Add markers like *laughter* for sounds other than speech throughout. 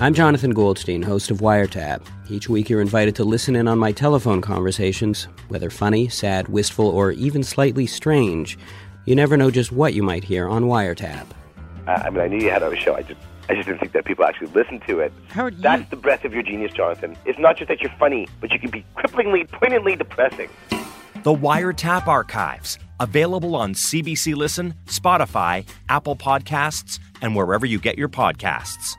I'm Jonathan Goldstein, host of Wiretap. Each week you're invited to listen in on my telephone conversations, whether funny, sad, wistful, or even slightly strange. You never know just what you might hear on Wiretap. Uh, I mean, I knew you had a show. I just, I just didn't think that people actually listened to it. Howard, you- That's the breadth of your genius, Jonathan. It's not just that you're funny, but you can be cripplingly, poignantly depressing. The Wiretap Archives, available on CBC Listen, Spotify, Apple Podcasts, and wherever you get your podcasts.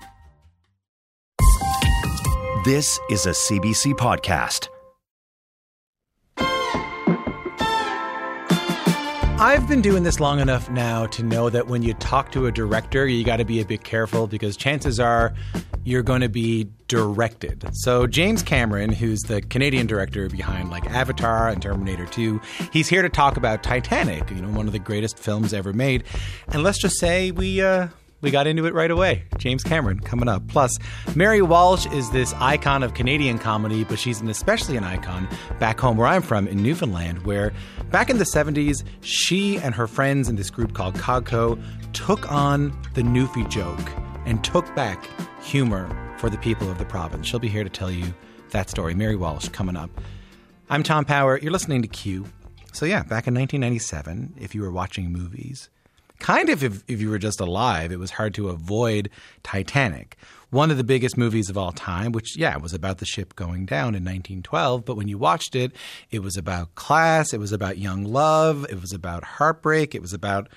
This is a CBC podcast. I've been doing this long enough now to know that when you talk to a director, you got to be a bit careful because chances are you're going to be directed. So James Cameron, who's the Canadian director behind like Avatar and Terminator 2, he's here to talk about Titanic, you know, one of the greatest films ever made. And let's just say we uh we got into it right away. James Cameron coming up. Plus, Mary Walsh is this icon of Canadian comedy, but she's an especially an icon back home where I'm from in Newfoundland, where back in the 70s, she and her friends in this group called CODCO took on the Newfie joke and took back humor for the people of the province. She'll be here to tell you that story. Mary Walsh coming up. I'm Tom Power. You're listening to Q. So, yeah, back in 1997, if you were watching movies, kind of if, if you were just alive, it was hard to avoid Titanic. One of the biggest movies of all time, which, yeah, was about the ship going down in 1912. But when you watched it, it was about class, it was about young love, it was about heartbreak, it was about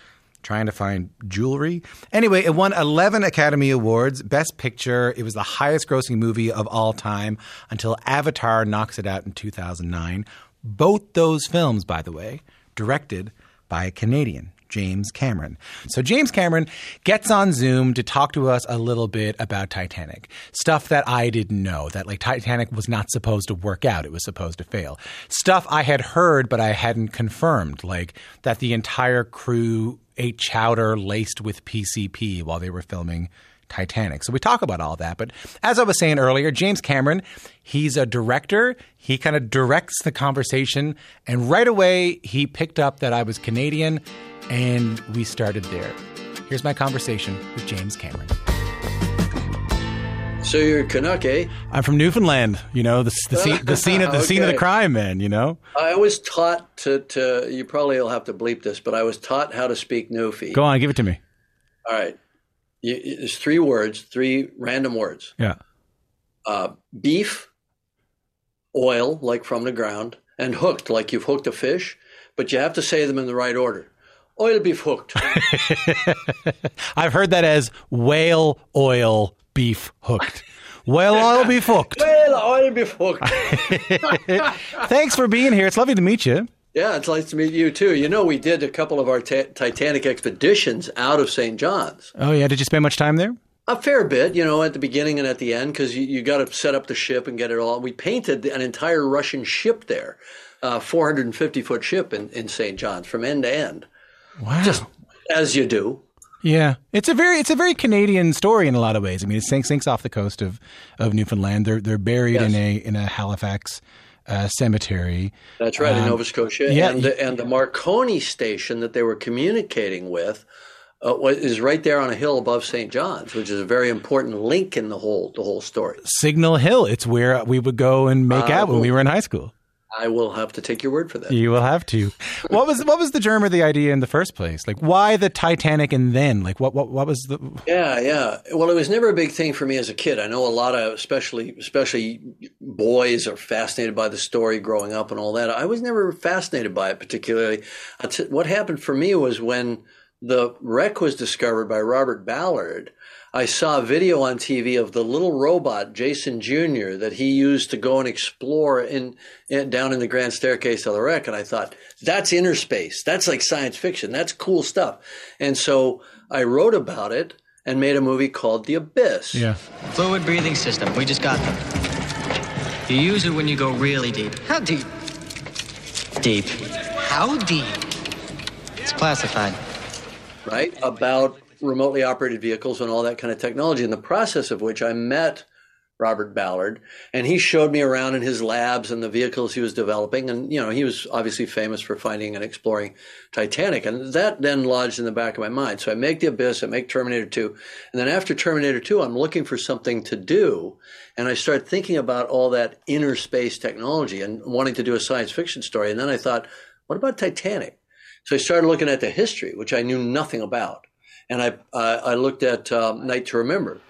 trying to find jewelry. Anyway, it won 11 Academy Awards, Best Picture. It was the highest grossing movie of all time until Avatar knocks it out in 2009. Both those films, by the way, directed by a Canadian. James Cameron. So James Cameron gets on Zoom to talk to us a little bit about Titanic. Stuff that I didn't know, that like Titanic was not supposed to work out, it was supposed to fail. Stuff I had heard but I hadn't confirmed, like that the entire crew ate chowder laced with PCP while they were filming Titanic. So we talk about all that. But as I was saying earlier, James Cameron, he's a director. He kind of directs the conversation. And right away, he picked up that I was Canadian, and we started there. Here's my conversation with James Cameron. So you're Canuck, eh? I'm from Newfoundland. You know, the, the, scene, the scene of the scene of the crime, man. You know. I was taught to, to. You probably will have to bleep this, but I was taught how to speak Newfie. Go on, give it to me. All right. You, you- there's three words, three random words: Yeah. uh, beef, oil, like from the ground, and hooked, like you've hooked a fish. But you have to say them in the right order. Oil beef hooked. *laughs* I've heard that as whale oil beef hooked. Whale oil beef hooked. *laughs* well, oil beef hooked. *laughs* Thanks for being here. It's lovely to meet you. Yeah, it's nice to meet you too. You know, we did a couple of our ta- Titanic expeditions out of St. John's. Oh yeah, did you spend much time there? A fair bit, you know, at the beginning and at the end, because you, you got to set up the ship and get it all. We painted an entire Russian ship there, uh, 450 foot ship in, in St. John's from end to end, Wow. as you do. Yeah, it's a very it's a very Canadian story in a lot of ways. I mean, it sinks, sinks off the coast of, of Newfoundland. They're they're buried in a in a Halifax uh, cemetery. That's right, in Nova Scotia. yeah, and, the, and the Marconi station that they were communicating with uh, is right there on a hill above St. John's, which is a very important link in the whole the whole story. Signal Hill. It's where we would go and make out when we were in high school. I will have to take your word for that. You will have to. What was what was the germ of the idea in the first place? Like, why the Titanic and then? Like, what what what was the? Yeah, yeah. Well, it was never a big thing for me as a kid. I know a lot of, especially especially boys, are fascinated by the story growing up and all that. I was never fascinated by it particularly. T- What happened for me was when the wreck was discovered by Robert Ballard. I saw a video on TV of the little robot Jason Jr. that he used to go and explore in, in down in the grand staircase of the wreck, and I thought that's inner space. That's like science fiction. That's cool stuff. And so I wrote about it and made a movie called The Abyss. Yeah. Fluid breathing system. We just got them. You use it when you go really deep. How deep? Deep. How deep? It's classified. right? About remotely operated vehicles and all that kind of technology, in the process of which I met Robert Ballard, and he showed me around in his labs and the vehicles he was developing. And you know, he was obviously famous for finding and exploring Titanic, and that then lodged in the back of my mind. So I make The Abyss, I make Terminator Two, and then after Terminator Two, I'm looking for something to do, and I start thinking about all that inner space technology and wanting to do a science fiction story. And then I thought, what about Titanic? So I started looking at the history, which I knew nothing about, and I uh, I looked at um, Night to Remember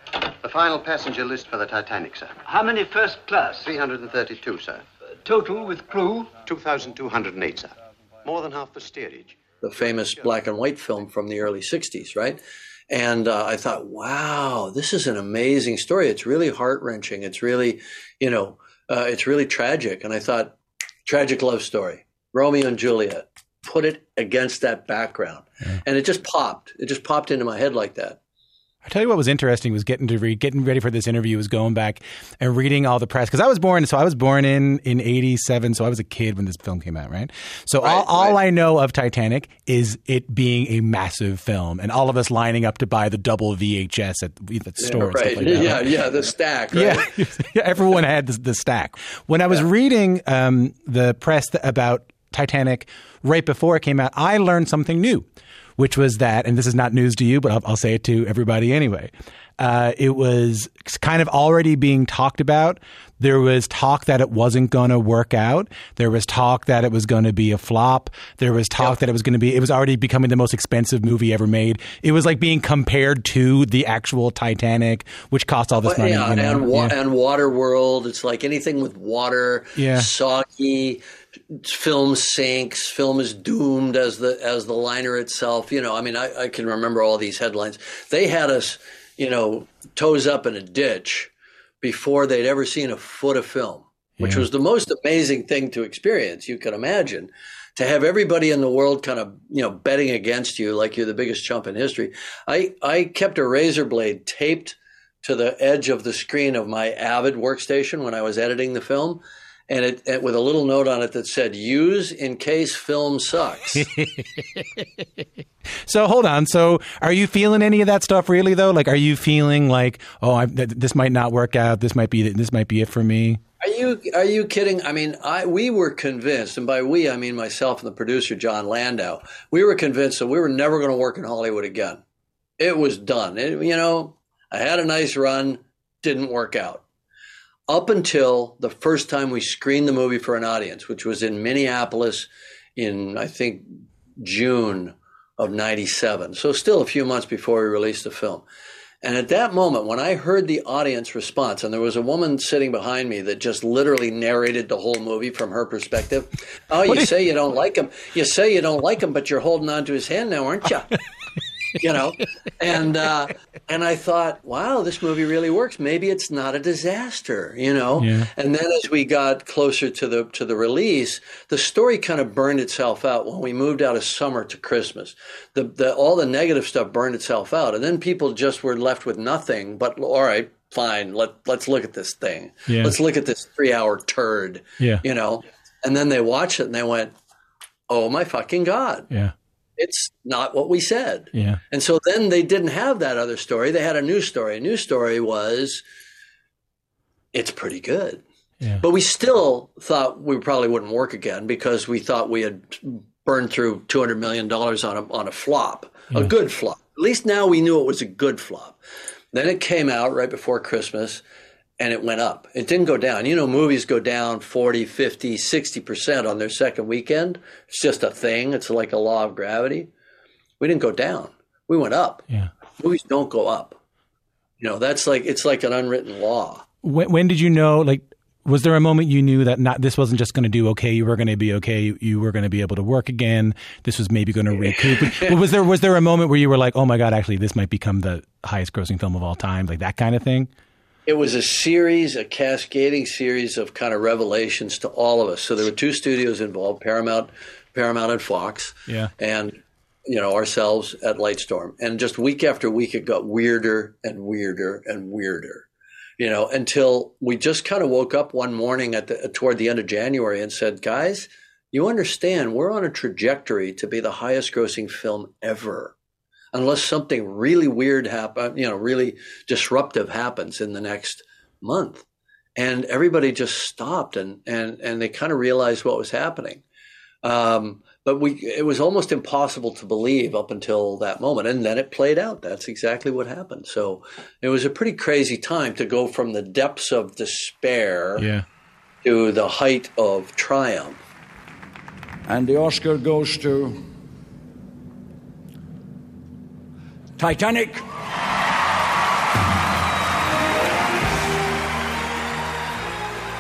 the final passenger list for the Titanic, sir. How many first class? 332, sir. Uh, total with crew? 2,208, sir. More than half the steerage. The famous black and white film from the early 60s, right? And uh, I thought, wow, this is an amazing story. It's really heart wrenching. It's really, you know, uh, it's really tragic. And I thought, tragic love story, Romeo and Juliet. Put it against that background, yeah. and it just popped. It just popped into my head like that. I tell you what was interesting was getting to read, getting ready for this interview was going back and reading all the press because I was born, so I was born in in '87, so I was a kid when this film came out, right? So right, all, all I know of Titanic is it being a massive film, and all of us lining up to buy the double VHS at the store. Yeah, right. Like yeah, yeah, the stack. *laughs* Right? Yeah, *laughs* yeah, everyone had the, the, stack. When I was yeah. reading um, the press about Titanic right before it came out, I learned something new which was that, and this is not news to you, but I'll, I'll say it to everybody anyway. Uh, it was kind of already being talked about. There was talk that it wasn't going to work out. There was talk that it was going to be a flop. There was talk yep. that it was going to be, it was already becoming the most expensive movie ever made. It was like being compared to the actual Titanic, which cost all this money. Yeah, you know? and, wa- yeah. and Water World. It's like anything with water, yeah. soggy film sinks, film is doomed as the as the liner itself. You know, I mean, I, I can remember all these headlines. They had us, you know, toes up in a ditch before they'd ever seen a foot of film, which yeah. was the most amazing thing to experience. You can imagine to have everybody in the world kind of you know betting against you like you're the biggest chump in history. I I kept a razor blade taped to the edge of the screen of my Avid workstation when I was editing the film and it, it, with a little note on it that said "Use in case film sucks." *laughs* so hold on. So are you feeling any of that stuff really though? Like, are you feeling like, oh, I, th- this might not work out. This might be this might be it for me. Are you are you kidding? I mean, I we were convinced, and by we I mean myself and the producer Jon Landau. We were convinced that we were never going to work in Hollywood again. It was done. It, you know, I had a nice run, didn't work out up until the first time we screened the movie for an audience, which was in Minneapolis in, I think, June of 97. So, still a few months before we released the film. And at that moment, when I heard the audience response, and there was a woman sitting behind me that just literally narrated the whole movie from her perspective. Oh, you say you don't like him. You say you don't like him, but you're holding on to his hand now, aren't you? *laughs* you know, and uh, and I thought, wow, this movie really works. Maybe it's not a disaster, you know. Yeah. And then as we got closer to the to the release, the story kind of burned itself out when we moved out of summer to Christmas. The, the all the negative stuff burned itself out, and then people just were left with nothing. But all right, fine. Let let's look at this thing. Yeah. Let's look at this three hour turd. Yeah. You know. And then they watched it and they went, "Oh my fucking god!" Yeah it's not what we said. Yeah. And so then they didn't have that other story. They had a new story. A new story was it's pretty good. Yeah. But we still thought we probably wouldn't work again because we thought we had burned through $200 million on a, on a flop, yeah. a good flop. At least now we knew it was a good flop. Then it came out right before Christmas and it went up. It didn't go down. You know, movies go down 40, 50, 60% on their second weekend. It's just a thing. It's like a law of gravity. We didn't go down. We went up. Yeah. Movies don't go up. You know, that's like, it's like an unwritten law. When, when did you know, like, was there a moment you knew that not this wasn't just going to do okay? You were going to be okay. You, you were going to be able to work again. This was maybe going to recoup. *laughs* but was there was there a moment where you were like, oh my god, actually, this might become the highest grossing film of all time, like that kind of thing? It was a series, a cascading series of kind of revelations to all of us. So there were two studios involved: Paramount, Paramount and Fox. Yeah. And you know ourselves at Lightstorm, and just week after week, it got weirder and weirder and weirder. You know, until we just kind of woke up one morning at the toward the end of January and said, "Guys, you understand we're on a trajectory to be the highest grossing film ever." Unless something really weird happen, you know, really disruptive happens in the next month, and everybody just stopped and and and they kind of realized what was happening. Um, but we it was almost impossible to believe up until that moment, and then it played out. That's exactly what happened. So it was a pretty crazy time to go from the depths of despair Yeah. to the height of triumph. And the Oscar goes to Titanic.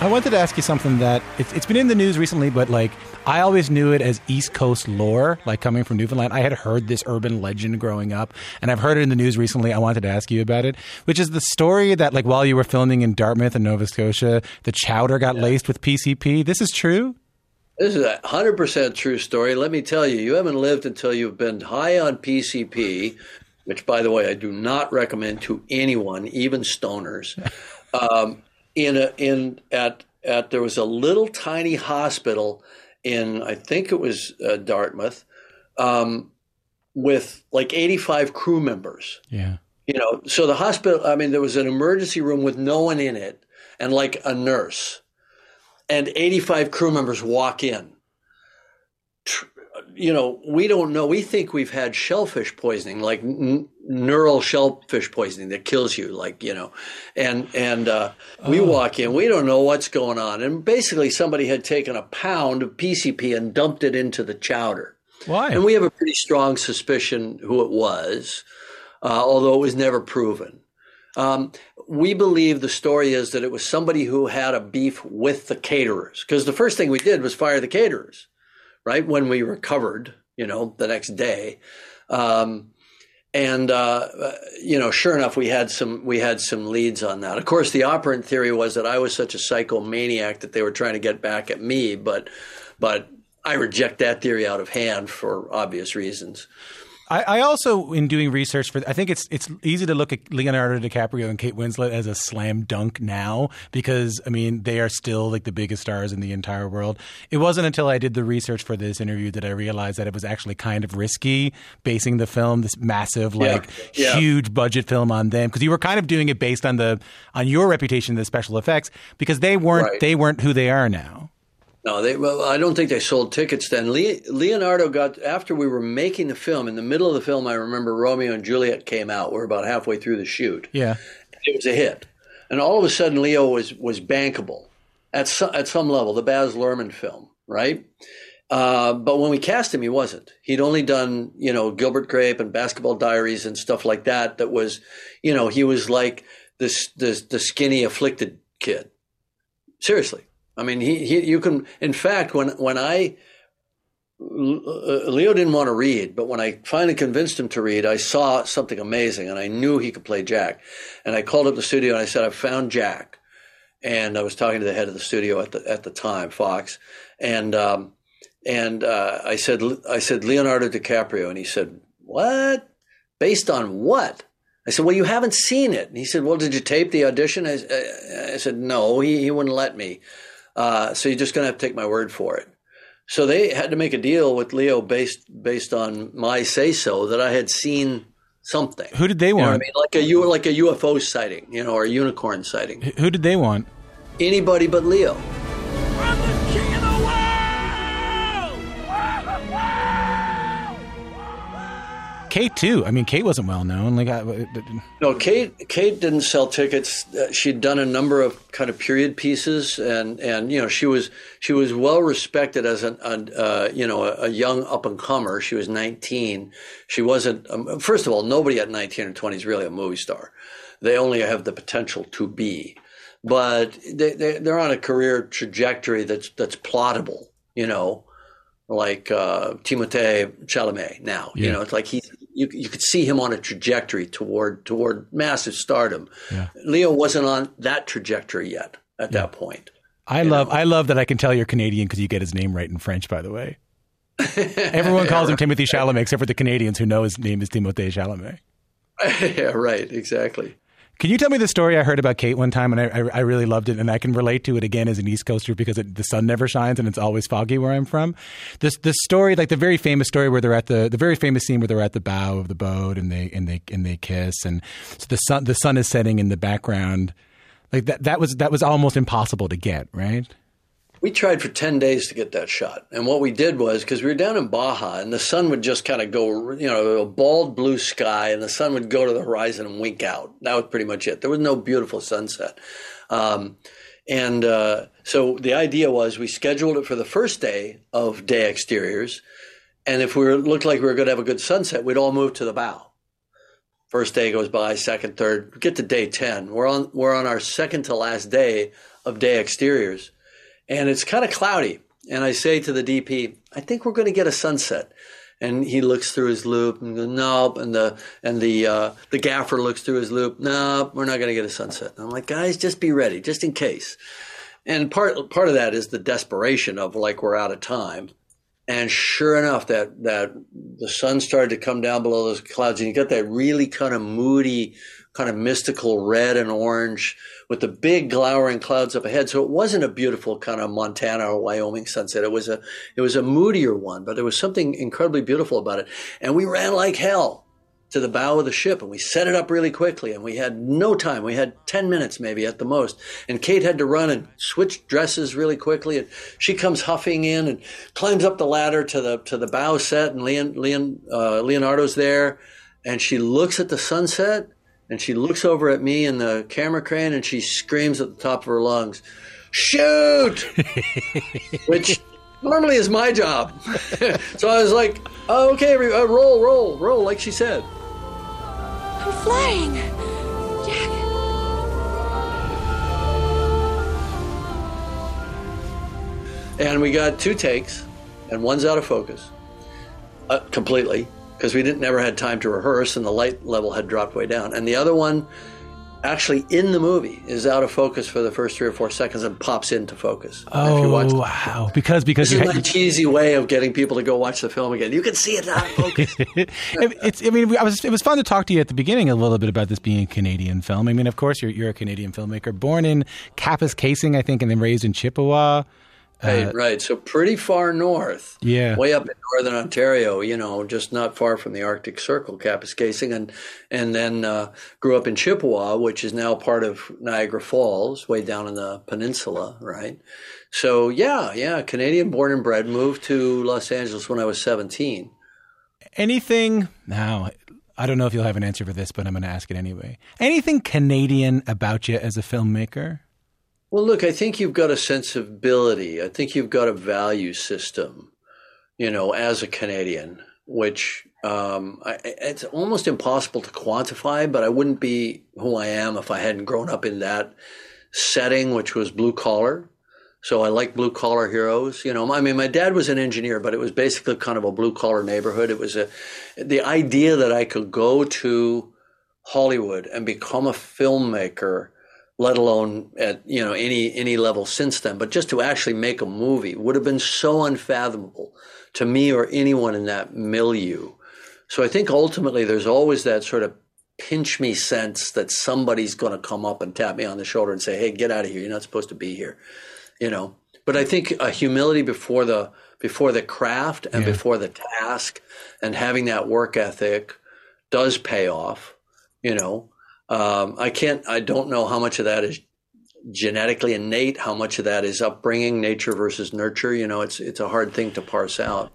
I wanted to ask you something that it's, it's been in the news recently, but like I always knew it as East Coast lore, like coming from Newfoundland. I had heard this urban legend growing up, and I've heard it in the news recently. I wanted to ask you about it, which is the story that like while you were filming in Dartmouth and Nova Scotia, the chowder got laced with PCP. This is true. This is a hundred percent true story. Let me tell you, you haven't lived until you've been high on PCP, which, by the way, I do not recommend to anyone, even stoners. *laughs* Um, in a in at at there was a little tiny hospital in I think it was uh, Dartmouth, um, with like eighty five crew members. Yeah. You know, so the hospital. I mean, there was an emergency room with no one in it, and like a nurse and 85 crew members walk in. You know, we don't know. We think we've had shellfish poisoning, like n- neural shellfish poisoning that kills you, like you know, and and uh, we walk in. We don't know what's going on, and basically somebody had taken a pound of PCP and dumped it into the chowder. Why? And we have a pretty strong suspicion who it was, uh, although it was never proven. Um, we believe the story is that it was somebody who had a beef with the caterers because the first thing we did was fire the caterers, right? When we recovered, you know, the next day. Um, and uh, you know, sure enough, we had some we had some leads on that. Of course, the operant theory was that I was such a psychomaniac that they were trying to get back at me, but but I reject that theory out of hand for obvious reasons. I, I also, in doing research for, I think it's it's easy to look at Leonardo DiCaprio and Kate Winslet as a slam dunk now because I mean they are still like the biggest stars in the entire world. It wasn't until I did the research for this interview that I realized that it was actually kind of risky basing the film, this massive like Yeah. huge budget film on them because you were kind of doing it based on the on your reputation, the special effects because they weren't Right. they weren't who they are now. No, they. Well, I don't think they sold tickets then. Le- Leonardo got after we were making the film. In the middle of the film, I remember Romeo and Juliet came out. We're about halfway through the shoot. Yeah. It was a hit, and all of a sudden, Leo was was bankable at some, at some level. The Baz Luhrmann film, right? Uh, but when we cast him, he wasn't. He'd only done, you know, Gilbert Grape and Basketball Diaries and stuff like that. That was, you know, he was like this, this the skinny afflicted kid. Seriously, I mean, he, he you can. In fact, when when I uh, Leo didn't want to read, but when I finally convinced him to read, I saw something amazing, and I knew he could play Jack. And I called up the studio and I said, "I've found Jack." And I was talking to the head of the studio at the at the time, Fox, and um, and uh, I said, I said Leonardo DiCaprio, and he said, "What? Based on what?" I said, "Well, you haven't seen it." And he said, "Well, did you tape the audition?" I, I, I said, "No, he he wouldn't let me." Uh, so you're just going to have to take my word for it. So they had to make a deal with Leo based based on my say so that I had seen something. Who did they You know I want? mean? Like a U like a UFO sighting, you know, or a unicorn sighting. Who did they want? Anybody but Leo. Kate too. I mean, Kate wasn't well known. Like, I, No, Kate. Kate didn't sell tickets. Uh, She'd done a number of kind of period pieces, and and you know she was she was well respected as an, an uh, you know a, a young up and comer. She was nineteen. She wasn't. Um, first of all, nobody at nineteen or twenty is really a movie star. They only have the potential to be, but they, they they're on a career trajectory that's that's plottable. You know, like uh, Timothée Chalamet. Now, you know, it's like he you you could see him on a trajectory toward toward massive stardom. Yeah. Leo wasn't on that trajectory yet at that point. I love I love that I can tell you're Canadian because you get his name right in French. By the way, *laughs* everyone calls him Timothy Chalamet except for the Canadians who know his name is Timothée Chalamet. *laughs* yeah, right, exactly. Can you tell me the story I heard about Kate one time, and I, I, really loved it, and I can relate to it again as an East Coaster because it, the sun never shines and it's always foggy where I'm from. This the story, like the very famous story where they're at the the very famous scene where they're at the bow of the boat and they and they and they kiss, and so the sun the sun is setting in the background. Like that that was that was almost impossible to get, right? We tried for 10 days to get that shot. And what we did was, because we were down in Baja and the sun would just kind of go, you know, a bald blue sky and the sun would go to the horizon and wink out. That was pretty much it. There was no beautiful sunset. Um, and uh, so the idea was we scheduled it for the first day of day exteriors. And if we were, looked like we were going to have a good sunset, we'd all move to the bow. First day goes by, second, third, get to day 10. We're on, we're on our second to last day of day exteriors and it's kind of cloudy. And I say to the DP, I think we're going to get a sunset. And he looks through his loupe and goes, nope. And the and the uh, the gaffer looks through his loupe. Nope, we're not going to get a sunset. And I'm like, guys, just be ready, just in case. And part part of that is the desperation of like we're out of time. And sure enough, that that the sun started to come down below those clouds, and you got that really kind of moody, kind of mystical red and orange with the big glowering clouds up ahead. So it wasn't a beautiful kind of Montana or Wyoming sunset. It was a it was a moodier one, but there was something incredibly beautiful about it. And we ran like hell to the bow of the ship and we set it up really quickly and we had no time. We had 10 minutes maybe at the most. And Kate had to run and switch dresses really quickly and she comes huffing in and climbs up the ladder to the to the bow set and Leon, Leon, uh, Leonardo's there and she looks at the sunset and she looks over at me in the camera crane and she screams at the top of her lungs, shoot! *laughs* Which normally is my job. *laughs* so I was like, oh, okay, uh, roll, roll, roll, like she said. I'm flying. Jack. And we got two takes, and one's out of focus uh, completely because we didn't never had time to rehearse and the light level had dropped way down. And the other one, actually in the movie, is out of focus for the first three or four seconds and pops into focus. Oh wow! Because because this is my cheesy way of getting people to go watch the film again. You can see it out of focus. *laughs* it's. I mean, I was. It was fun to talk to you at the beginning a little bit about this being a Canadian film. I mean, of course, you're you're a Canadian filmmaker, born in Kapuskasing, I think, and then raised in Chippawa. Right, uh, right. So pretty far north. Yeah. Way up in northern Ontario, you know, just not far from the Arctic Circle, Kapuskasing, and and then uh, grew up in Chippawa, which is now part of Niagara Falls, way down in the peninsula, right? So yeah, yeah, Canadian born and bred, moved to Los Angeles when I was 17. Anything now, I don't know if you'll have an answer for this, but I'm going to ask it anyway. Anything Canadian about you as a filmmaker? Well, look, I think you've got a sensibility. I think you've got a value system, you know, as a Canadian, which um, I, it's almost impossible to quantify, but I wouldn't be who I am if I hadn't grown up in that setting, which was blue collar. So I like blue collar heroes. You know, I mean, my dad was an engineer, but it was basically kind of a blue collar neighborhood. It was a, the idea that I could go to Hollywood and become a filmmaker let alone at you know any any level since then. But just to actually make a movie would have been so unfathomable to me or anyone in that milieu. So I think ultimately there's always that sort of pinch me sense that somebody's going to come up and tap me on the shoulder and say, "Hey, get out of here! You're not supposed to be here," you know. But I think a humility before the before the craft and yeah. before the task, and having that work ethic does pay off, you know. Um, I can't, I don't know how much of that is genetically innate, how much of that is upbringing, nature versus nurture. You know, it's it's a hard thing to parse out.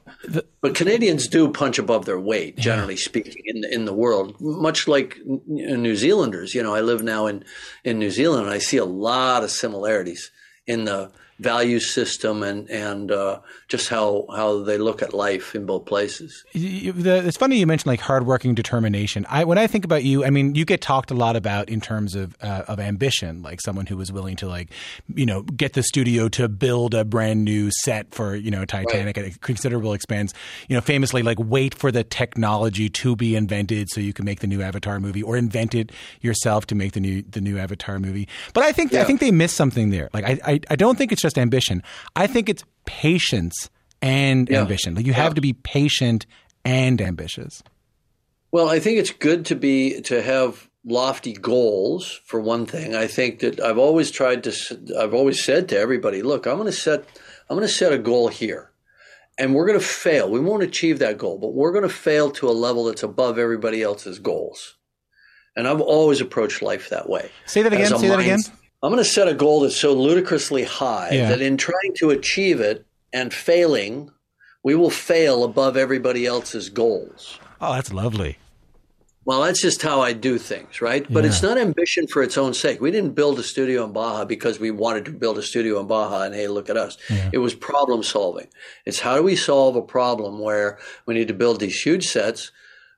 But Canadians do punch above their weight, generally yeah. speaking, in the, in the world. Much like New Zealanders. You know, I live now in in New Zealand, and I see a lot of similarities in the value system and and uh, just how how they look at life in both places. It's funny you mentioned like hardworking determination. I when I think about you, I mean, you get talked a lot about in terms of uh, of ambition, like someone who was willing to like you know get the studio to build a brand new set for you know Titanic right. at a considerable expense. You know, famously like wait for the technology to be invented so you can make the new Avatar movie, or invent it yourself to make the new the new Avatar movie. But I think yeah. I think they missed something there. Like I, I I don't think it's just just ambition. I think it's patience and yeah. ambition. Like you have to be patient and ambitious. Well, I think it's good to be to have lofty goals for one thing. I think that I've always tried to I've always said to everybody, look, I'm going to set I'm going to set a goal here. And we're going to fail. We won't achieve that goal, but we're going to fail to a level that's above everybody else's goals. And I've always approached life that way. Say that again. Say mind, that again I'm going to set a goal that's so ludicrously high Yeah. that in trying to achieve it and failing, we will fail above everybody else's goals. Oh, that's lovely. Well, that's just how I do things, right? But it's not ambition for its own sake. We didn't build a studio in Baja because we wanted to build a studio in Baja and hey, look at us. It was problem solving. It's how do we solve a problem where we need to build these huge sets,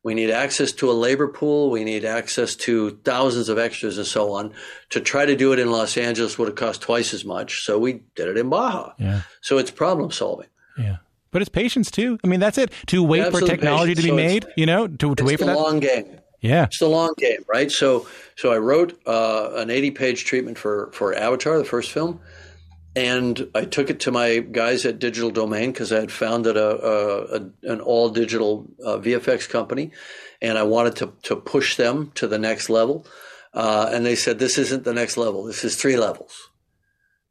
we need access to a labor pool, we need access to thousands of extras and so on. To try to do it in Los Angeles would have cost twice as much, so we did it in Baja. Yeah. So it's problem solving. Yeah. But it's patience too. I mean, that's it. To wait for technology to be. So made, you know, to, to wait for the that. long game. yeah. It's the long game, right? So, so I wrote uh, an 80 page treatment for, for Avatar, the first film, and I took it to my guys at Digital Domain because I had founded a, a, a an all digital uh, VFX company, and I wanted to to push them to the next level. Uh, and they said, "This isn't the next level. This is three levels."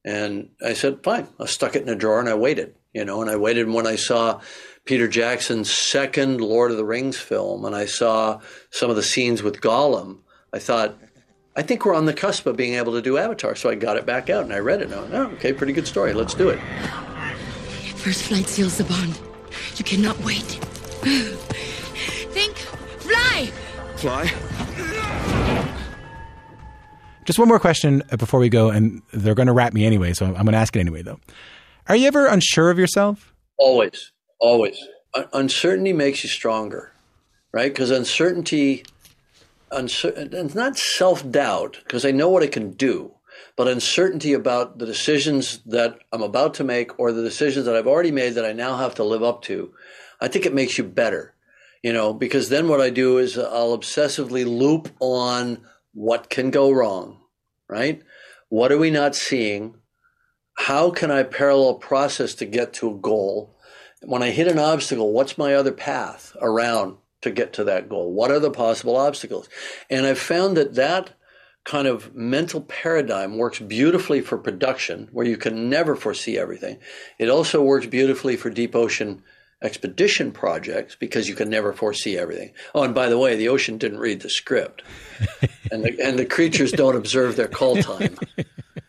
And I said, "Fine." I stuck it in a drawer and I waited, you know. And I waited And when I saw Peter Jackson's second Lord of the Rings film, and I saw some of the scenes with Gollum. I thought, I think we're on the cusp of being able to do Avatar. So I got it back out and I read it. And I went, oh, okay, pretty good story. Let's do it. First flight seals the bond. You cannot wait. *sighs* Think, fly! Fly? Just one more question uh, before we go, and they're going to wrap me anyway, so I'm going to ask it anyway, though. Are you ever unsure of yourself? Always, always. Un- uncertainty makes you stronger, right? Because uncertainty, uncer- it's not self doubt, because I know what I can do, but uncertainty about the decisions that I'm about to make or the decisions that I've already made that I now have to live up to. I think it makes you better, you know, because then what I do is I'll obsessively loop on what can go wrong, right? What are we not seeing? how can I parallel process to get to a goal? When I hit an obstacle, what's my other path around to get to that goal? What are the possible obstacles? And I've found that that kind of mental paradigm works beautifully for production, where you can never foresee everything. It also works beautifully for deep ocean expedition projects because you can never foresee everything. Oh, and by the way, the ocean didn't read the script, *laughs* and the, and the creatures don't observe their call time.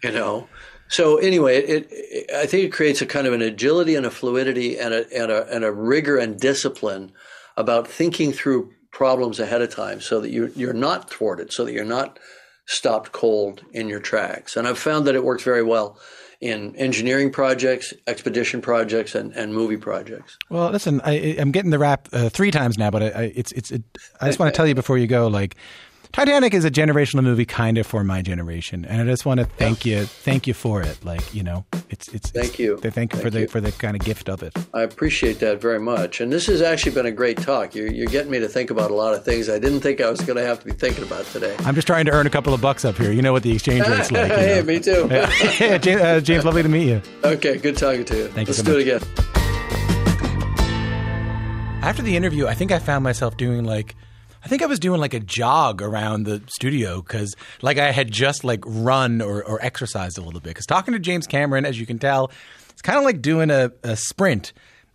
You know, so anyway, it, it I think it creates a kind of an agility and a fluidity and a and a and a rigor and discipline about thinking through problems ahead of time, so that you you're not thwarted, so that you're not stopped cold in your tracks. And I've found that it works very well in engineering projects, expedition projects, and, and movie projects. Well, listen, I, I'm getting the wrap uh, three times now, but I, I, it's it's. It, I just want to tell you before you go, like. Titanic is a generational movie, kind of for my generation, and I just want to thank you, thank you for it. Like you know, it's it's. Thank it's, you. Thank you for Thank the for the kind of gift of it. I appreciate that very much. And this has actually been a great talk. You're, you're getting me to think about a lot of things I didn't think I was going to have to be thinking about today. I'm just trying to earn a couple of bucks up here. You know what the exchange rate's *laughs* like. you hey, know. me too. Yeah, *laughs* James, uh, James, lovely to meet you. Okay, good talking to you. Thank you Let's do much. it again. After the interview, I think I found myself doing like, I think I was doing like a jog around the studio because like I had just like run or, or exercised a little bit. Because talking to James Cameron, as you can tell, it's kind of like doing a, a sprint.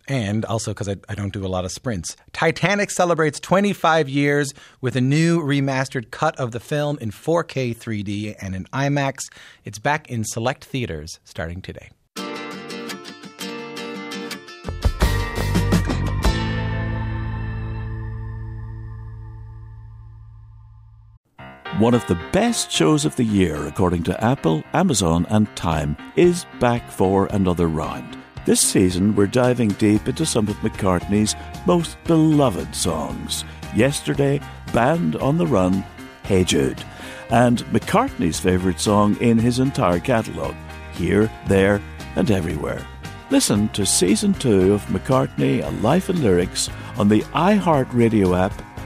And also because I, I don't do a lot of sprints. Titanic celebrates 25 years with a new remastered cut of the film in 4K 3D and in IMAX. It's back in select theaters starting today. One of the best shows of the year, according to Apple, Amazon, and Time, is back for another round. This season, we're diving deep into some of McCartney's most beloved songs. Yesterday, Band on the Run, Hey Jude, and McCartney's favourite song in his entire catalogue, Here, There, and Everywhere. Listen to Season 2 of McCartney, A Life in Lyrics on the iHeartRadio app,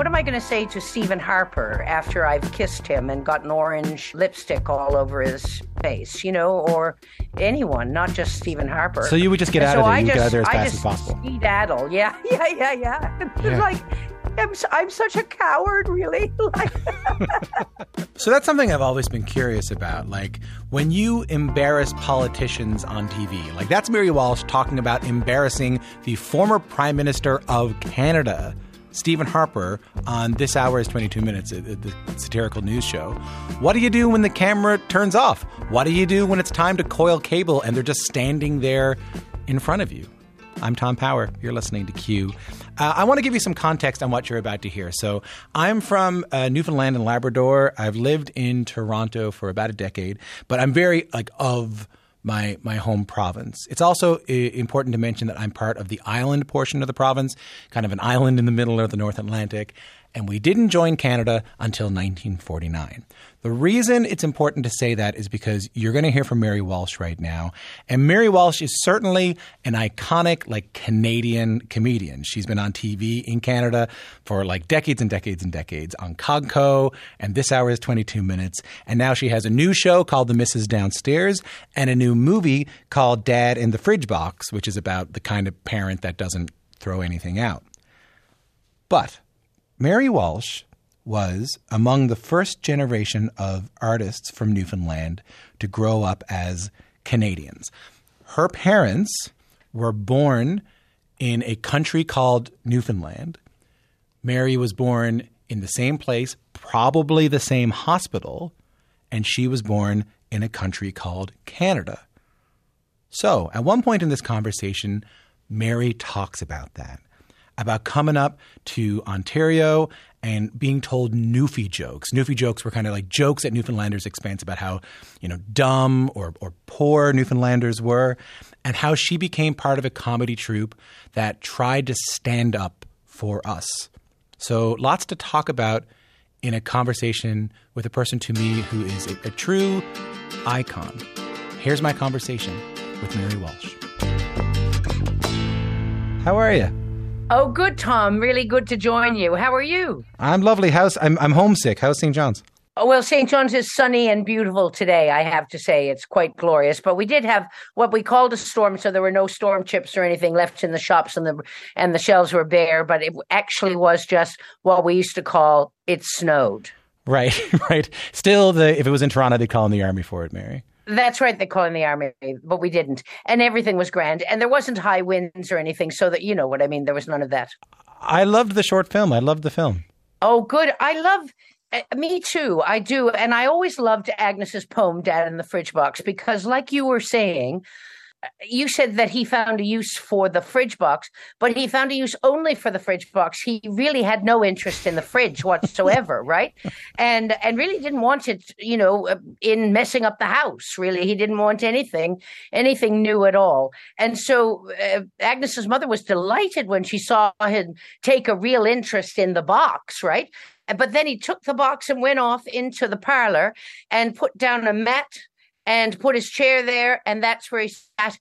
What am I going to say to Stephen Harper after I've kissed him and gotten orange lipstick all over his face, you know, or anyone, not just Stephen Harper. So you would just get And out so of there. I You would get just, out of there as I fast just as possible. Skedaddle. *laughs* Yeah, yeah, yeah, yeah. *laughs* Yeah. like, I'm, I'm such a coward, really. *laughs* so that's something I've always been curious about. Like when you embarrass politicians on TV, like that's Mary Walsh talking about embarrassing the former Prime Minister of Canada. Stephen Harper on This Hour Has 22 Minutes, the satirical news show. What do you do when the camera turns off? What do you do when it's time to coil cable and they're just standing there in front of you? I'm Tom Power. You're listening to Q. Uh, I want to give you some context on what you're about to hear. So, I'm from uh, Newfoundland and Labrador. I've lived in Toronto for about a decade, but I'm very like of my my home province. It's also important to mention that I'm part of the island portion of the province, kind of an island in the middle of the North Atlantic, and we didn't join Canada until 1949. The reason it's important to say that is because you're going to hear from Mary Walsh right now. And Mary Walsh is certainly an iconic, like, Canadian comedian. She's been on TV in Canada for like decades and decades and decades on CODCO, and This Hour Has 22 Minutes. And now she has a new show called The Mrs. Downstairs and a new movie called Dad and the Fridge Box, which is about the kind of parent that doesn't throw anything out. But Mary Walsh was among the first generation of artists from Newfoundland to grow up as Canadians. Her parents were born in a country called Newfoundland. Mary was born in the same place, probably the same hospital, and she was born in a country called Canada. So, at one point in this conversation, Mary talks about that about coming up to Ontario and being told Newfie jokes. Newfie jokes were kind of like jokes at Newfoundlanders' expense about how, you know, dumb or, or poor Newfoundlanders were, and how she became part of a comedy troupe that tried to stand up for us. So lots to talk about in a conversation with a person to me who is a, a true icon. Here's my conversation with Mary Walsh. How are you? Oh, good, Tom. Really good to join you. How are you? I'm lovely. How's I'm I'm homesick. How's St. John's? Oh, well, St. John's is sunny and beautiful today, I have to say. It's quite glorious. But we did have what we called a storm, so there were no storm chips or anything left in the shops and the and the shelves were bare, but it actually was just what we used to call it snowed. Right, *laughs* right. Still the if it was in Toronto they'd call in the army for it, Mary. That's right. They call in the army, but we didn't, and everything was grand, and there wasn't high winds or anything, so that you know what I mean. There was none of that. I loved the short film. I loved the film. Oh, good. I love. Uh, me too. I do, and I always loved Agnes's poem "Dad and the Fridge Box" because, like you were saying, you said that he found a use for the fridge box, but he found a use only for the fridge box. He really had no interest in the fridge whatsoever, *laughs* right? And and really didn't want it, you know, in messing up the house. Really, he didn't want anything anything new at all. And so uh, Agnes's mother was delighted when she saw him take a real interest in the box, right? But then he took the box and went off into the parlor and put down a mat and put his chair there, and that's where he sat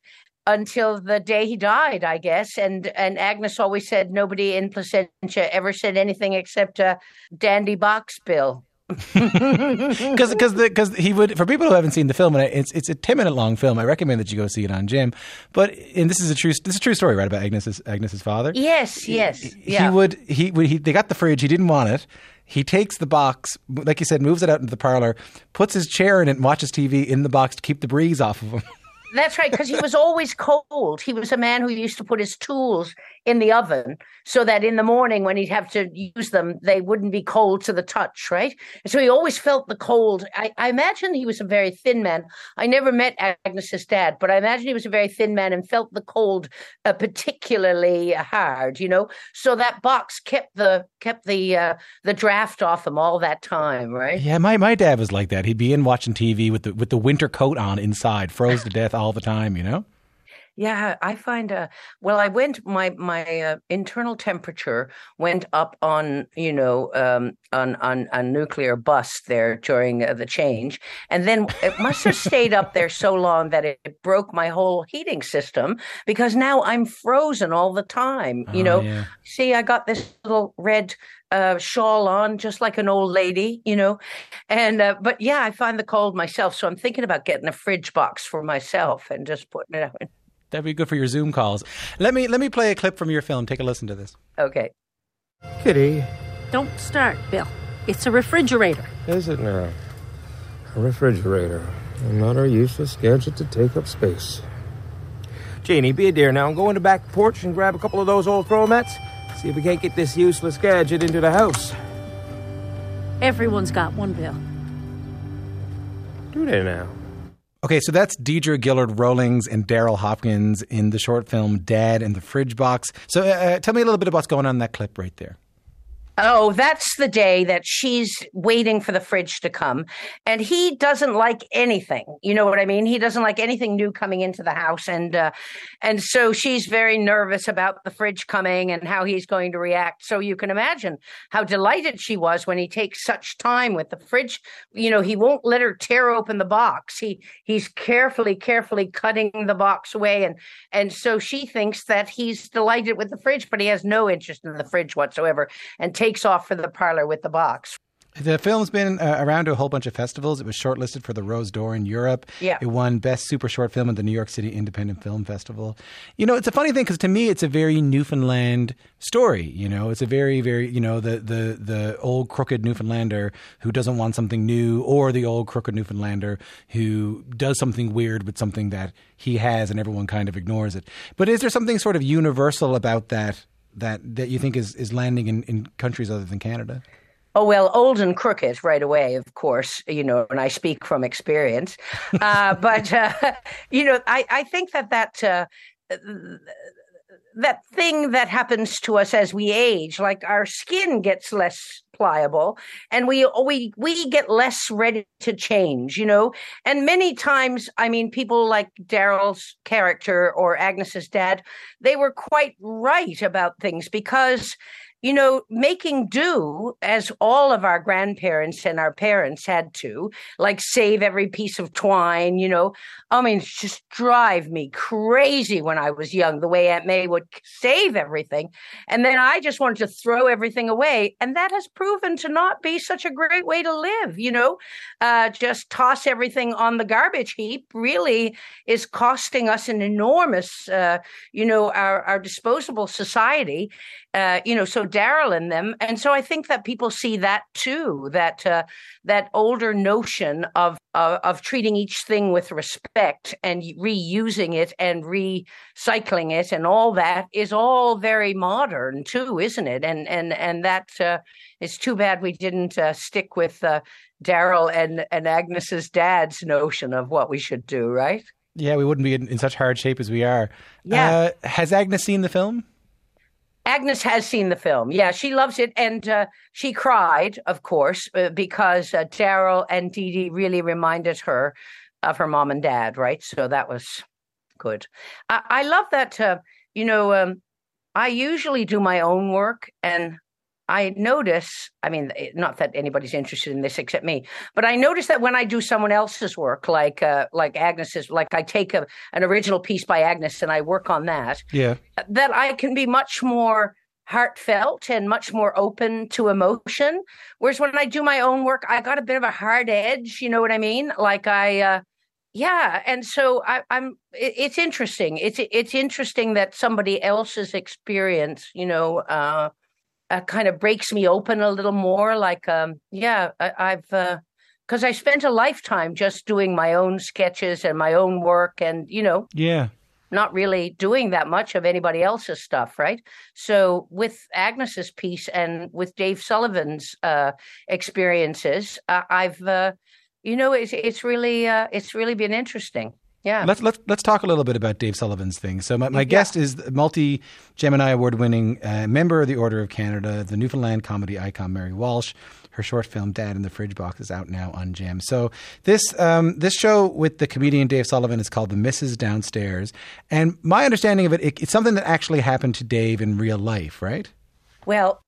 until the day he died, I guess. And and Agnes always said nobody in Placentia ever said anything except a dandy box bill. *laughs* Because because because he would for people who haven't seen the film and it's it's a ten minute long film. I recommend that you go see it on Gem. But and this is a true this is a true story, right? About Agnes's Agnes's father. Yes, yes. He, yeah. he would he would he they got the fridge. He didn't want it. He takes the box, like you said, moves it out into the parlor, puts his chair in it, and watches TV in the box to keep the breeze off of him. *laughs* That's right, because he was always cold. He was a man who used to put his tools in the oven so that in the morning when he'd have to use them, they wouldn't be cold to the touch, right? So he always felt the cold. I, I imagine he was a very thin man. I never met Agnes's dad, but I imagine he was a very thin man and felt the cold uh, particularly hard, you know? So that box kept the kept the uh, the draft off him all that time, right? Yeah, my, my dad was like that. He'd be in watching TV with the with the winter coat on inside, froze to death all the time, you know? Yeah, I find uh well I went my my uh, internal temperature went up on, you know, um on on a nuclear bust there during uh, the change and then it must have stayed up there so long that it, it, broke my whole heating system because now I'm frozen all the time, you oh, know. Yeah. See, I got this little red uh, shawl on, just like an old lady, you know. And uh, but yeah, I find the cold myself, so I'm thinking about getting a fridge box for myself and just putting it out. That'd be good for your Zoom calls. Let me let me play a clip from your film. Take a listen to this. Okay. Kitty. Don't start, Bill. It's a refrigerator. Is it now? A refrigerator. Another useless gadget to take up space. Janie, be a dear now and go in the back porch and grab a couple of those old throw mats. See if we can't get this useless gadget into the house. Everyone's got one, Bill. Do they now? Okay, so that's Deidre Gillard-Rowlings and Daryl Hopkins in the short film Dad and the Fridge Box. So uh, tell me a little bit about what's going on in that clip right there. Oh, that's the day that she's waiting for the fridge to come. And he doesn't like anything. You know what I mean? He doesn't like anything new coming into the house. And, uh, and so she's very nervous about the fridge coming and how he's going to react. So you can imagine how delighted she was when he takes such time with the fridge. You know, he won't let her tear open the box. He, he's carefully, carefully cutting the box away. And, and so she thinks that he's delighted with the fridge, but he has no interest in the fridge whatsoever and takes takes off for the parlor with the box. The film's been uh, around to a whole bunch of festivals. It was shortlisted for the Rose d'Or in Europe. Yeah. It won Best Super Short Film at the New York City Independent Film Festival. You know, it's a funny thing because to me, it's a very Newfoundland story. You know, it's a very, very, you know, the, the, the old crooked Newfoundlander who doesn't want something new or the old crooked Newfoundlander who does something weird with something that he has and everyone kind of ignores it. But is there something sort of universal about that that that you think is is landing in, in countries other than Canada? Oh well, old and crooked right away, of course, you know, and I speak from experience. Uh, *laughs* but uh, you know, I I think that that. Uh, that thing that happens to us as we age like our skin gets less pliable and we oh, we we get less ready to change you know? And many times i mean people like daryl's character or agnes's dad they were quite right about things because you know, making do as all of our grandparents and our parents had to, like save every piece of twine, you know. I mean, just drive me crazy when I was young, the way Aunt May would save everything. And then I just wanted to throw everything away. And that has proven to not be such a great way to live, you know. Uh, just toss everything on the garbage heap really is costing us an enormous, uh, you know, our, our disposable society. Uh, you know, so Daryl in them, and so I think that people see that too. That uh, that older notion of uh, of treating each thing with respect and reusing it and recycling it and all that is all very modern too, isn't it? And and and that uh, it's too bad we didn't uh, stick with Daryl and and Agnes's dad's notion of what we should do, right? Yeah, we wouldn't be in, in such hard shape as we are. Yeah. has Agnes seen the film? Agnes has seen the film. Yeah, she loves it. And uh, she cried, of course, uh, because uh, Daryl and Dee Dee really reminded her of her mom and dad, right? So that was good. I, I love that, uh, you know, um, I usually do my own work and I notice, I mean, eh, not that anybody's interested in this except me, but I notice that when I do someone else's work, like uh, like Agnes's, like I take a, an original piece by Agnes and I work on that, yeah, that I can be much more heartfelt and much more open to emotion. Whereas when I do my own work, I got a bit of a hard edge. You know what I mean? Like I, uh, yeah, and so I, am it, it's interesting. It's it's interesting that somebody else's experience, you know. Uh, uh, kind of breaks me open a little more. Like, um, yeah, I, have because uh, I spent a lifetime just doing my own sketches and my own work, and you know, yeah, not really doing that much of anybody else's stuff, right? So with Agnes's piece and with Dave Sullivan's uh, experiences, uh, I've, uh, you know, it's it's really uh, it's really been interesting. Yeah. Let's let's let's talk a little bit about Dave Sullivan's thing. So my, my yeah. guest is multi Gemini award winning uh, member of the Order of Canada, the Newfoundland comedy icon Mary Walsh. Her short film "Dad and the Fridge Box" is out now on Gem. So this um, this show with the comedian Dave Sullivan is called "The Missus Downstairs," and my understanding of it, it it's something that actually happened to Dave in real life, right? Well,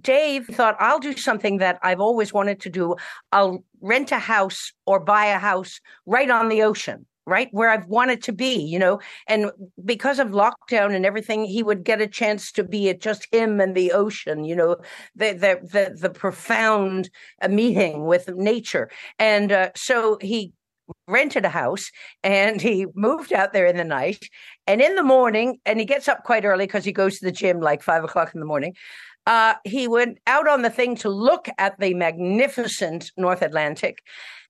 Dave thought, I'll do something that I've always wanted to do. I'll rent a house or buy a house right on the ocean right where I've wanted to be, you know. And because of lockdown and everything, he would get a chance to be at just him and the ocean, you know, the the the, the profound uh, meeting with nature. And uh, so he rented a house and he moved out there in the night. And in the morning, and he gets up quite early because he goes to the gym like five o'clock in the morning. uh, he went out on the thing to look at the magnificent North Atlantic,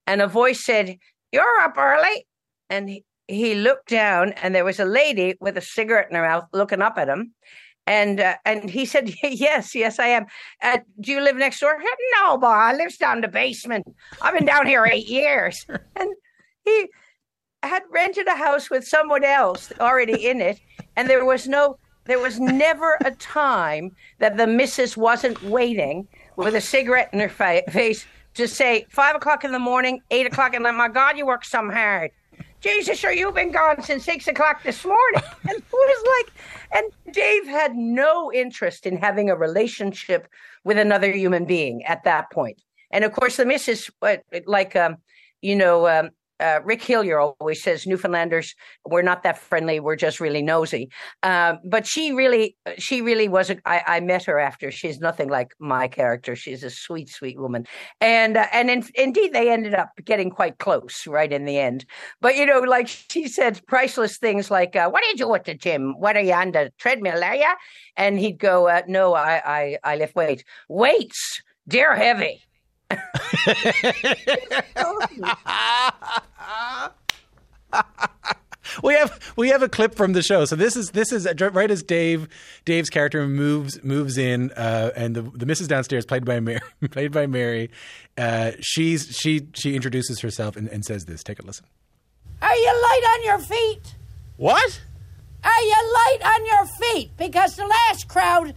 and a voice said, "You're up early." And he, he looked down, and there was a lady with a cigarette in her mouth looking up at him. And uh, and he said, *laughs* "Yes, yes, I am. Uh, do you live next door?" No, boy, I live down the basement. I've been down here eight years. *laughs* And he had rented a house with someone else already in it, and there was no, there was never a time that the missus wasn't waiting with a cigarette in her fa- face to say five o'clock in the morning, eight o'clock, and like, my God, you work some hard. Jesus, sure, you've been gone since six o'clock this morning. *laughs* And it was like, and Dave had no interest in having a relationship with another human being at that point. And of course, the missus, like, um, you know, um, uh, Rick Hillier always says Newfoundlanders we're not that friendly. We're just really nosy. Um, but she really, she really was. A, I, I met her after. She's nothing like my character. She's a sweet, sweet woman, and uh, and in, indeed they ended up getting quite close right in the end. But you know, like she said, priceless things like, uh, "What do you do at the gym? What are you on the treadmill? Are you?" And he'd go, uh, "No, I, I I lift weights. Weights, they're heavy." *laughs* we have we have a clip from the show. So this is this is right as Dave Dave's character moves moves in, uh, and the the Mrs. Downstairs played by Mary *laughs* played by Mary. Uh, she's she she introduces herself and, and says this. Take a listen. Are you light on your feet? What? Are you light on your feet? Because the last crowd,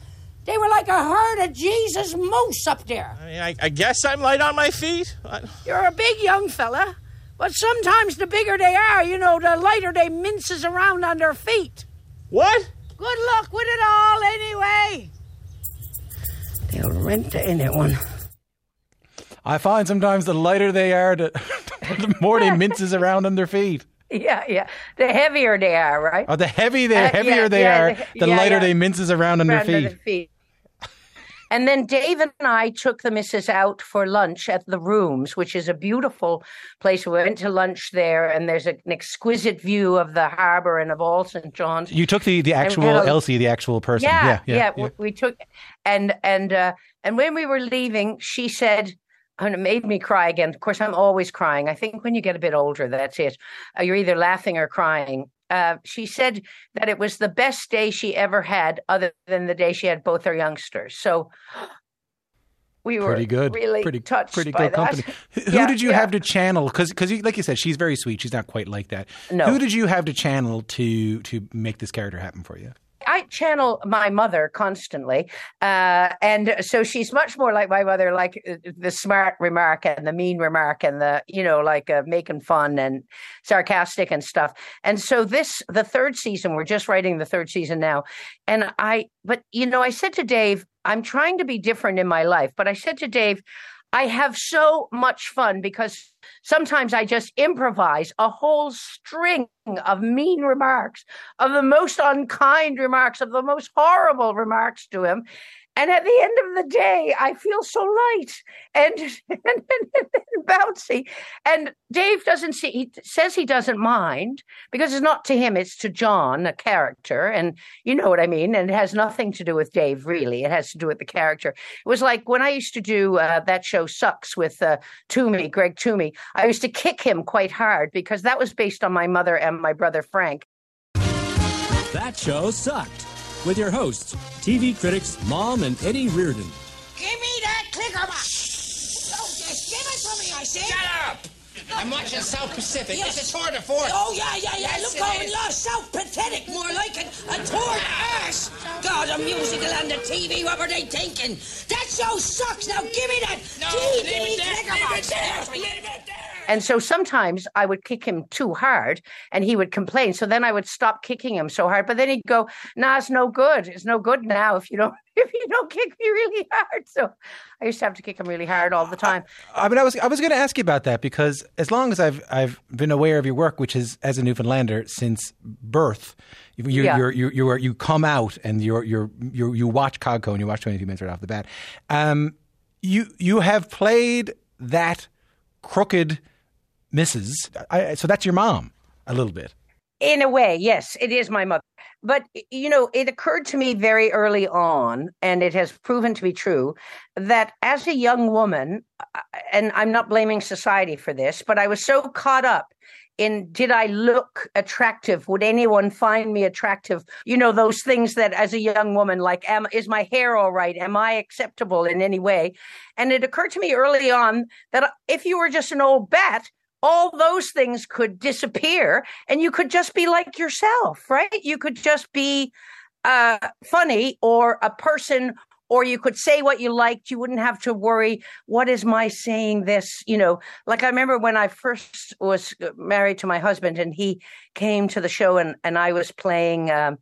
they were like a herd of Jesus moose up there. I mean, I, I guess I'm light on my feet. I... You're a big young fella. But sometimes the bigger they are, you know, the lighter they minces around on their feet. What? Good luck with it all, anyway. They'll rent the in it one. I find sometimes the lighter they are, the, *laughs* the more they minces around on their feet. Yeah, yeah. The heavier they are, right? Oh, the heavy they uh, heavier yeah, they yeah, are, the, the yeah, lighter they minces around on around their feet. And then Dave and I took the missus out for lunch at the Rooms, which is a beautiful place. We went to lunch there, and there's a, an exquisite view of the harbour and of all St. John's. You took the, the actual a, Elsie, the actual person. Yeah, yeah, yeah. yeah. We, we, took, and and uh, and when we were leaving, she said, and it made me cry again. Of course, I'm always crying. I think when you get a bit older, that's it. Uh, you're either laughing or crying uh, she said that it was the best day she ever had, other than the day she had both her youngsters. So we were pretty good, really pretty touched. Pretty good company. *laughs* Who yeah, did you yeah. have to channel? Because because like you said, she's very sweet. She's not quite like that. No. Who did you have to channel to to make this character happen for you? I channel my mother constantly, uh, and so she's much more like my mother, like uh, the smart remark and the mean remark and the you know like uh, making fun and sarcastic and stuff. And so this the third season, we're just writing the third season now, and I but you know I said to Dave, I'm trying to be different in my life, but I said to Dave, I have so much fun because sometimes I just improvise a whole string of mean remarks, of the most unkind remarks, of the most horrible remarks to him. And at the end of the day, I feel so light and, *laughs* and, and, and, bouncy. And Dave doesn't see, he says he doesn't mind because it's not to him, it's to John, a character. And you know what I mean? And it has nothing to do with Dave, really. It has to do with the character. It was like when I used to do uh, that show Sucks with uh, Thomey, Greg Thomey, I used to kick him quite hard because that was based on my mother and my brother Frank. That show sucked with your hosts, TV critics Mom and Eddie Reardon. Give me that clicker box! Oh, just give it to me, I said! Shut up! I'm watching South Pacific. Yes. This is tour de force. Oh, yeah, yeah, yeah. Yes, Look how we lost South Pathetic. More like it. A tour de arse. God, the musical and the TV. What were they thinking? That show sucks. Now give me that no, TV clicker box. Leave it there. And so sometimes I would kick him too hard and he would complain. So then I would stop kicking him so hard. But then he'd go, nah, it's no good. It's no good now if you don't if you don't kick me really hard. So I used to have to kick him really hard all the time. I, I mean I was I was gonna ask you about that because as long as I've I've been aware of your work, which is as a Newfoundlander since birth, you yeah. you you you you come out and you're you're, you're you watch CODCO and you watch 22 minutes right off the bat. Um, you you have played that crooked Mrs. I, so that's your mom, a little bit. In a way, yes, it is my mother. But, you know, it occurred to me very early on, and it has proven to be true, that as a young woman, uh, and I'm not blaming society for this, but I was so caught up in did I look attractive? Would anyone find me attractive? You know, those things that as a young woman, like, am, is my hair all right? Am I acceptable in any way? And it occurred to me early on that if you were just an old bat, all those things could disappear and you could just be like yourself, right? You could just be uh, funny or a person or you could say what you liked you wouldn't have to worry what is my saying this you know like i remember when i first was married to my husband and he came to the show and and i was playing um,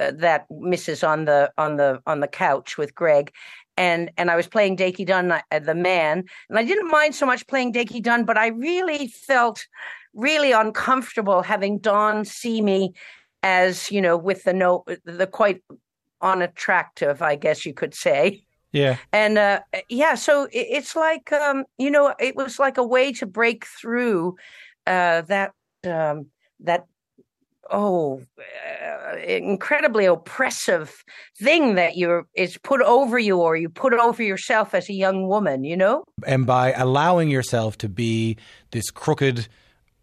uh, that mrs on the on the on the couch with greg and and I was playing Dakey Dunn, uh, the man, and I didn't mind so much playing Dakey Dunn, but I really felt really uncomfortable having Don see me as you know with the no the quite unattractive, I guess you could say. Yeah. And uh, yeah, so it's like um, you know, it was like a way to break through uh, that um, that oh uh, incredibly oppressive thing that you're is put over you or you put over yourself as a young woman you know and by allowing yourself to be this crooked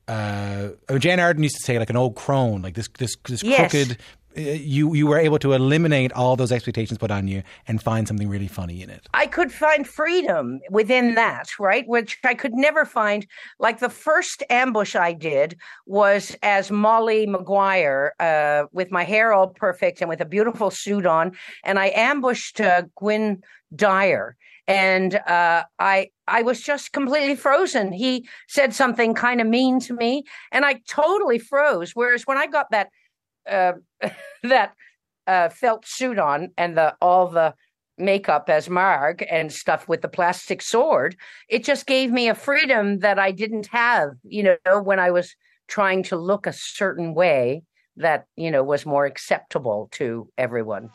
uh Jane Arden used to say like an old crone like this this this Yes. crooked you you were able to eliminate all those expectations put on you and find something really funny in it I could find freedom within that, right? Which I could never find. Like the first ambush I did was as Molly Maguire, uh, with my hair all perfect and with a beautiful suit on, and I ambushed uh, Gwynne Dyer. And uh, I I was just completely frozen. He said something kind of mean to me, and I totally froze. Whereas when I got that uh, *laughs* that uh, felt suit on and the all the makeup as Marg and stuff with the plastic sword, it just gave me a freedom that I didn't have, you know, when I was trying to look a certain way that, you know, was more acceptable to everyone.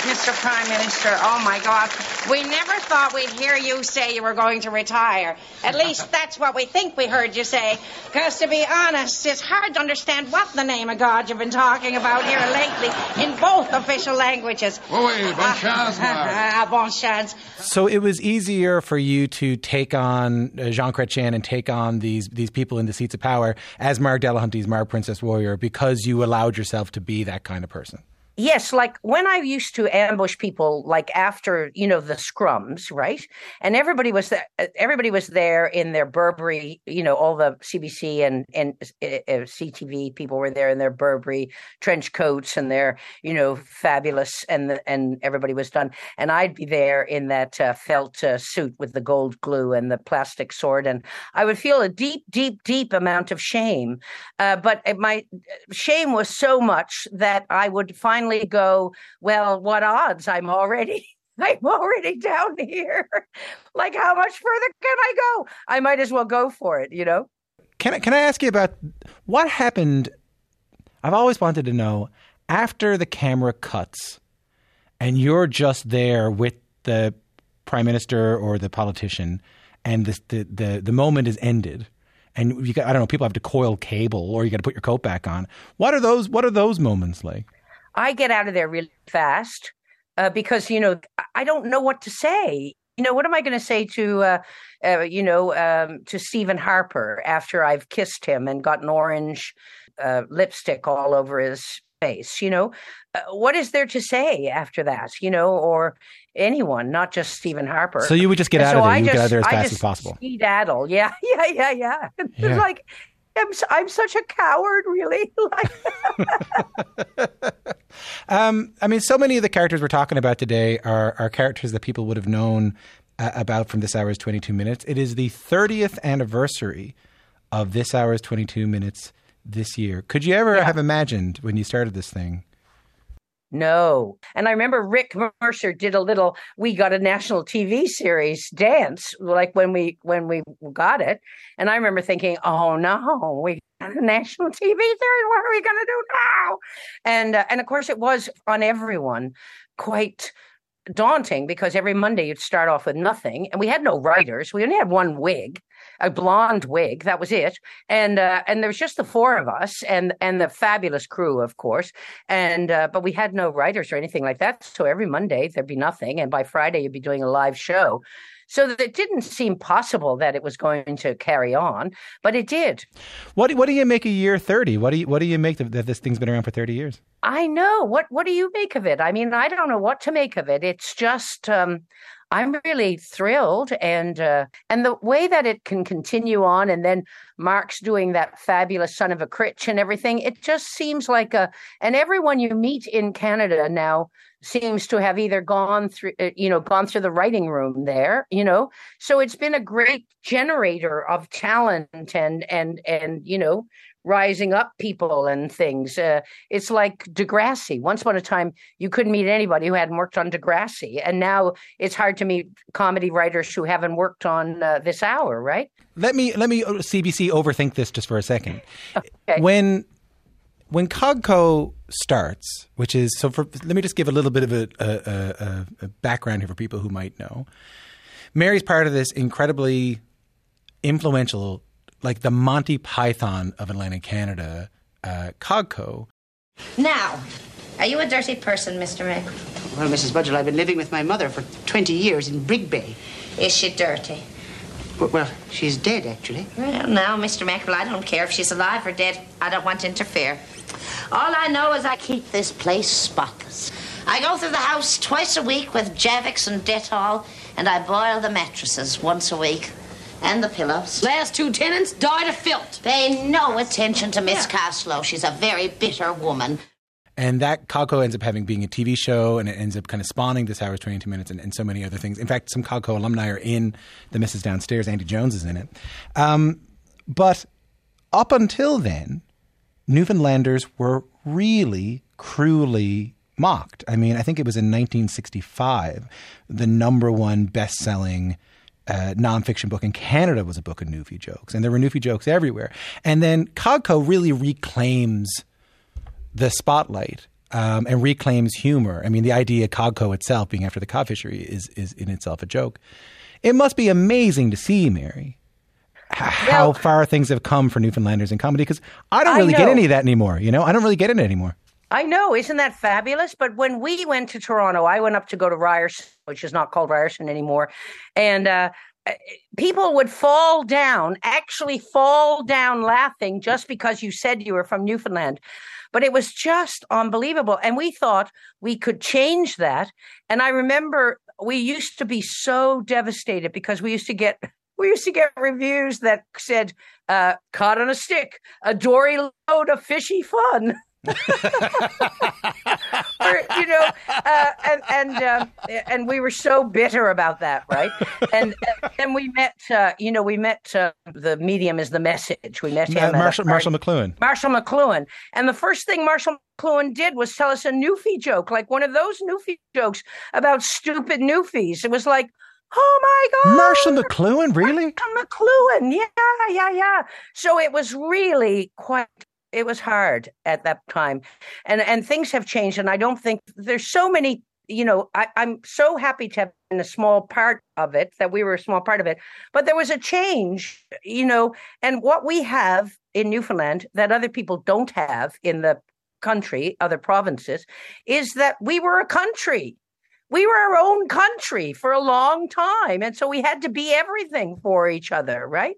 Mr. Prime Minister, oh my God. We never thought we'd hear you say you were going to retire. At *laughs* least that's what we think we heard you say. Because to be honest, it's hard to understand what the name of God you've been talking about here lately in both official languages. Oui, bonne chance, *laughs* Mark. Ah, bon chance. So it was easier for you to take on uh, Jean Chrétien and take on these these people in the seats of power as Marg Delahunty's Marg Princess Warrior because you allowed yourself to be that kind of person. Yes, like when I used to ambush people, like after you know the scrums, right? And everybody was there. Everybody was there in their Burberry. You know, all the CBC and and uh, uh, CTV people were there in their Burberry trench coats and their you know fabulous, and and everybody was done. And I'd be there in that uh, felt uh, suit with the gold glue and the plastic sword, and I would feel a deep, deep, deep amount of shame. Uh, but my shame was so much that I would finally go, well, what odds? I'm already. *laughs* I'm already down here. *laughs* like, how much further can I go? I might as well go for it, you know? Can I, can I ask you about what happened? I've always wanted to know after the camera cuts and you're just there with the prime minister or the politician and the, the, the, the moment is ended and you got, I don't know, people have to coil cable or you got to put your coat back on. What are those, what are those moments like? I get out of there really fast uh, because, you know, I don't know what to say. You know, what am I going to say to, uh, uh, you know, um, to Stephen Harper after I've kissed him and got an orange uh, lipstick all over his face? You know, uh, what is there to say after that? You know, or anyone, not just Stephen Harper. So you would just get out so of there. I You would get out of there as I fast just as possible. Skedaddle. *laughs* Yeah, yeah, yeah, yeah. It's Yeah. like, I'm, I'm such a coward, really. *laughs* Like, *laughs* Um, I mean, so many of the characters we're talking about today are, are characters that people would have known uh, about from this hour's 22 minutes. It is the 30th anniversary of this hour's 22 minutes this year. Could you ever have imagined when you started this thing? No. And I remember Rick Mercer did a little we got a national TV series dance like when we when we got it. And I remember thinking, "Oh no, we got a national TV series. What are we going to do now?" And uh, and of course it was on everyone quite daunting because every Monday you'd start off with nothing, and we had no writers. We only had one wig, a blonde wig. That was it, and uh, and there was just the four of us, and and the fabulous crew, of course. And uh, but we had no writers or anything like that. So every Monday there'd be nothing, and by Friday you'd be doing a live show. So that it didn't seem possible that it was going to carry on, but it did. What what do you make a year thirty? What do you what do you make that this thing's been around for thirty years? I know. What what do you make of it? I mean, I don't know what to make of it. It's just um, I'm really thrilled, and uh, and the way that it can continue on, and then Mark's doing that fabulous son of a critch and everything. It just seems like a, and everyone you meet in Canada now seems to have either gone through uh, you know gone through the writing room there you know? So it's been a great generator of talent and and and you know rising up people and things. Uh, it's like degrassi. Once upon a time you couldn't meet anybody who hadn't worked on degrassi and now it's hard to meet comedy writers who haven't worked on uh, this hour right? Let me let me cbc uh, overthink this just for a second. Okay. when when CODCO starts, which is so for let me just give a little bit of a, a, a, a, background here for people who might know. Mary's part of this incredibly influential, like the Monty Python of Atlantic Canada, uh, CODCO. Now, are you a dirty person, Mr. Mick? Well, Mrs. Budgell, I've been living with my mother for 20 years in Brig Bay. Is she dirty? Well, she's dead, actually. Well, now, Mr. Mackerel, I don't care if she's alive or dead. I don't want to interfere. All I know is I keep this place spotless. I go through the house twice a week with Javex and Dettol, and I boil the mattresses once a week. And the pillows. Last two tenants died of filth. Pay no attention to Miss yeah. Caslow. She's a very bitter woman. And that CODCO ends up having being a TV show, and it ends up kind of spawning this hour's 22 minutes and, and so many other things. In fact, some CODCO alumni are in the Mrs. Downstairs. Andy Jones is in it. Um, but up until then, Newfoundlanders were really cruelly mocked. I mean, I think it was in 1965, the number one best selling uh, nonfiction book in Canada was a book of Newfie jokes, and there were Newfie jokes everywhere. And then CODCO really reclaims the spotlight um, and reclaims humor. I mean, the idea CODCO itself being after the cod fishery is is in itself a joke. It must be amazing to see, Mary, how well, far things have come for Newfoundlanders in comedy because I don't really get any of that anymore. You know, I don't really get it anymore. I know, isn't that fabulous? But when we went to Toronto, I went up to go to Ryerson, which is not called Ryerson anymore, and uh, people would fall down, actually fall down laughing just because you said you were from Newfoundland. But it was just unbelievable. And we thought we could change that. And I remember we used to be so devastated because we used to get we used to get reviews that said uh, caught on a stick a dory load of fishy fun *laughs* or, you know, uh, and and uh, and we were so bitter about that, right? And and we met, uh, you know, we met uh, the medium is the message. We met him, Marshall Marshall McLuhan. Marshall McLuhan, and the first thing Marshall McLuhan did was tell us a Newfie joke, like one of those Newfie jokes about stupid Newfies. It was like. Oh my God! Marshall McLuhan, really? Marshall McLuhan, yeah, yeah, yeah. So it was really quite it was hard at that time and and things have changed and i don't think there's so many you know I, i'm so happy to have been a small part of it that we were a small part of it but there was a change you know and what we have in newfoundland that other people don't have in the country other provinces is that we were a country we were our own country for a long time and so we had to be everything for each other right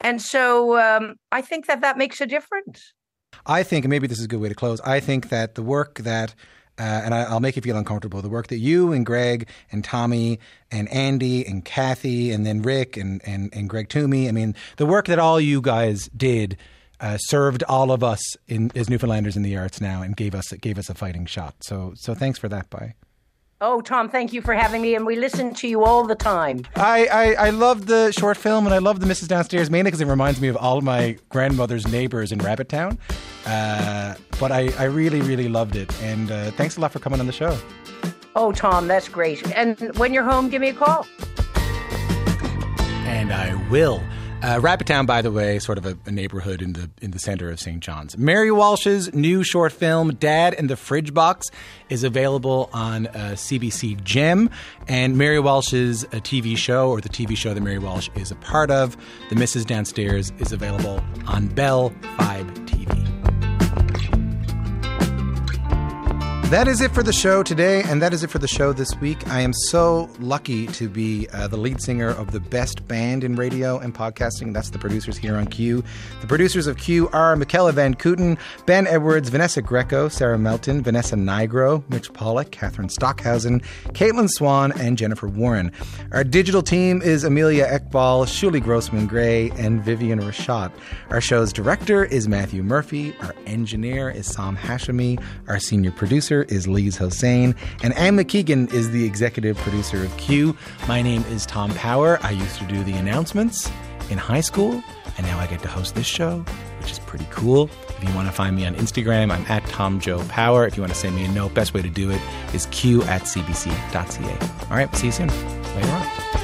and so um, i think that that makes a difference I think, and maybe this is a good way to close, I think that the work that uh, and I, will make you feel uncomfortable. The work that you and Greg and Tommy and Andy and Cathy and then Rick and, and, and Greg Thomey, I mean, the work that all you guys did uh, served all of us in, as Newfoundlanders in the arts now and gave us gave us a fighting shot. So so thanks for that, bye. Oh, Tom, thank you for having me, and we listen to you all the time. I, I, I love the short film, and I love the Mrs. Downstairs mainly because it reminds me of all of my grandmother's neighbors in Rabbit Town. Uh, but I, I really, really loved it, and uh, thanks a lot for coming on the show. Oh, Tom, that's great. And when you're home, give me a call. And I will. Uh, Rabbit Town, by the way, sort of a, a, neighborhood in the in the center of St. John's. Mary Walsh's new short film "Dad and the Fridge Box" is available on uh, CBC Gem, and Mary Walsh's uh, TV show, or the TV show that Mary Walsh is a part of, "The Mrs. Downstairs," is available on Bell Fibe That is it for the show today, and that is it for the show this week. I am so lucky to be uh, the lead singer of the best band in radio and podcasting. That's the producers here on Q. The producers of Q are Michaela Van Kooten, Ben Edwards, Vanessa Greco, Sarah Melton, Vanessa Nigro, Mitch Pollock, Catherine Stockhausen, Caitlin Swan, and Jennifer Warren. Our digital team is Amelia Ekbal, Shuli Grossman Gray, and Vivian Rashat. Our show's director is Matthew Murphy. Our engineer is Sam Hashemi. Our senior producer is Lise Hossein, and Anne McKeegan is the executive producer of Q. My name is Tom Power. I used to do the announcements in high school, and now I get to host this show, which is pretty cool. If you want to find me on Instagram, I'm at Tom Joe Power. If you want to send me a note, best way to do it is q at cbc.ca. All right, see you soon. Later on.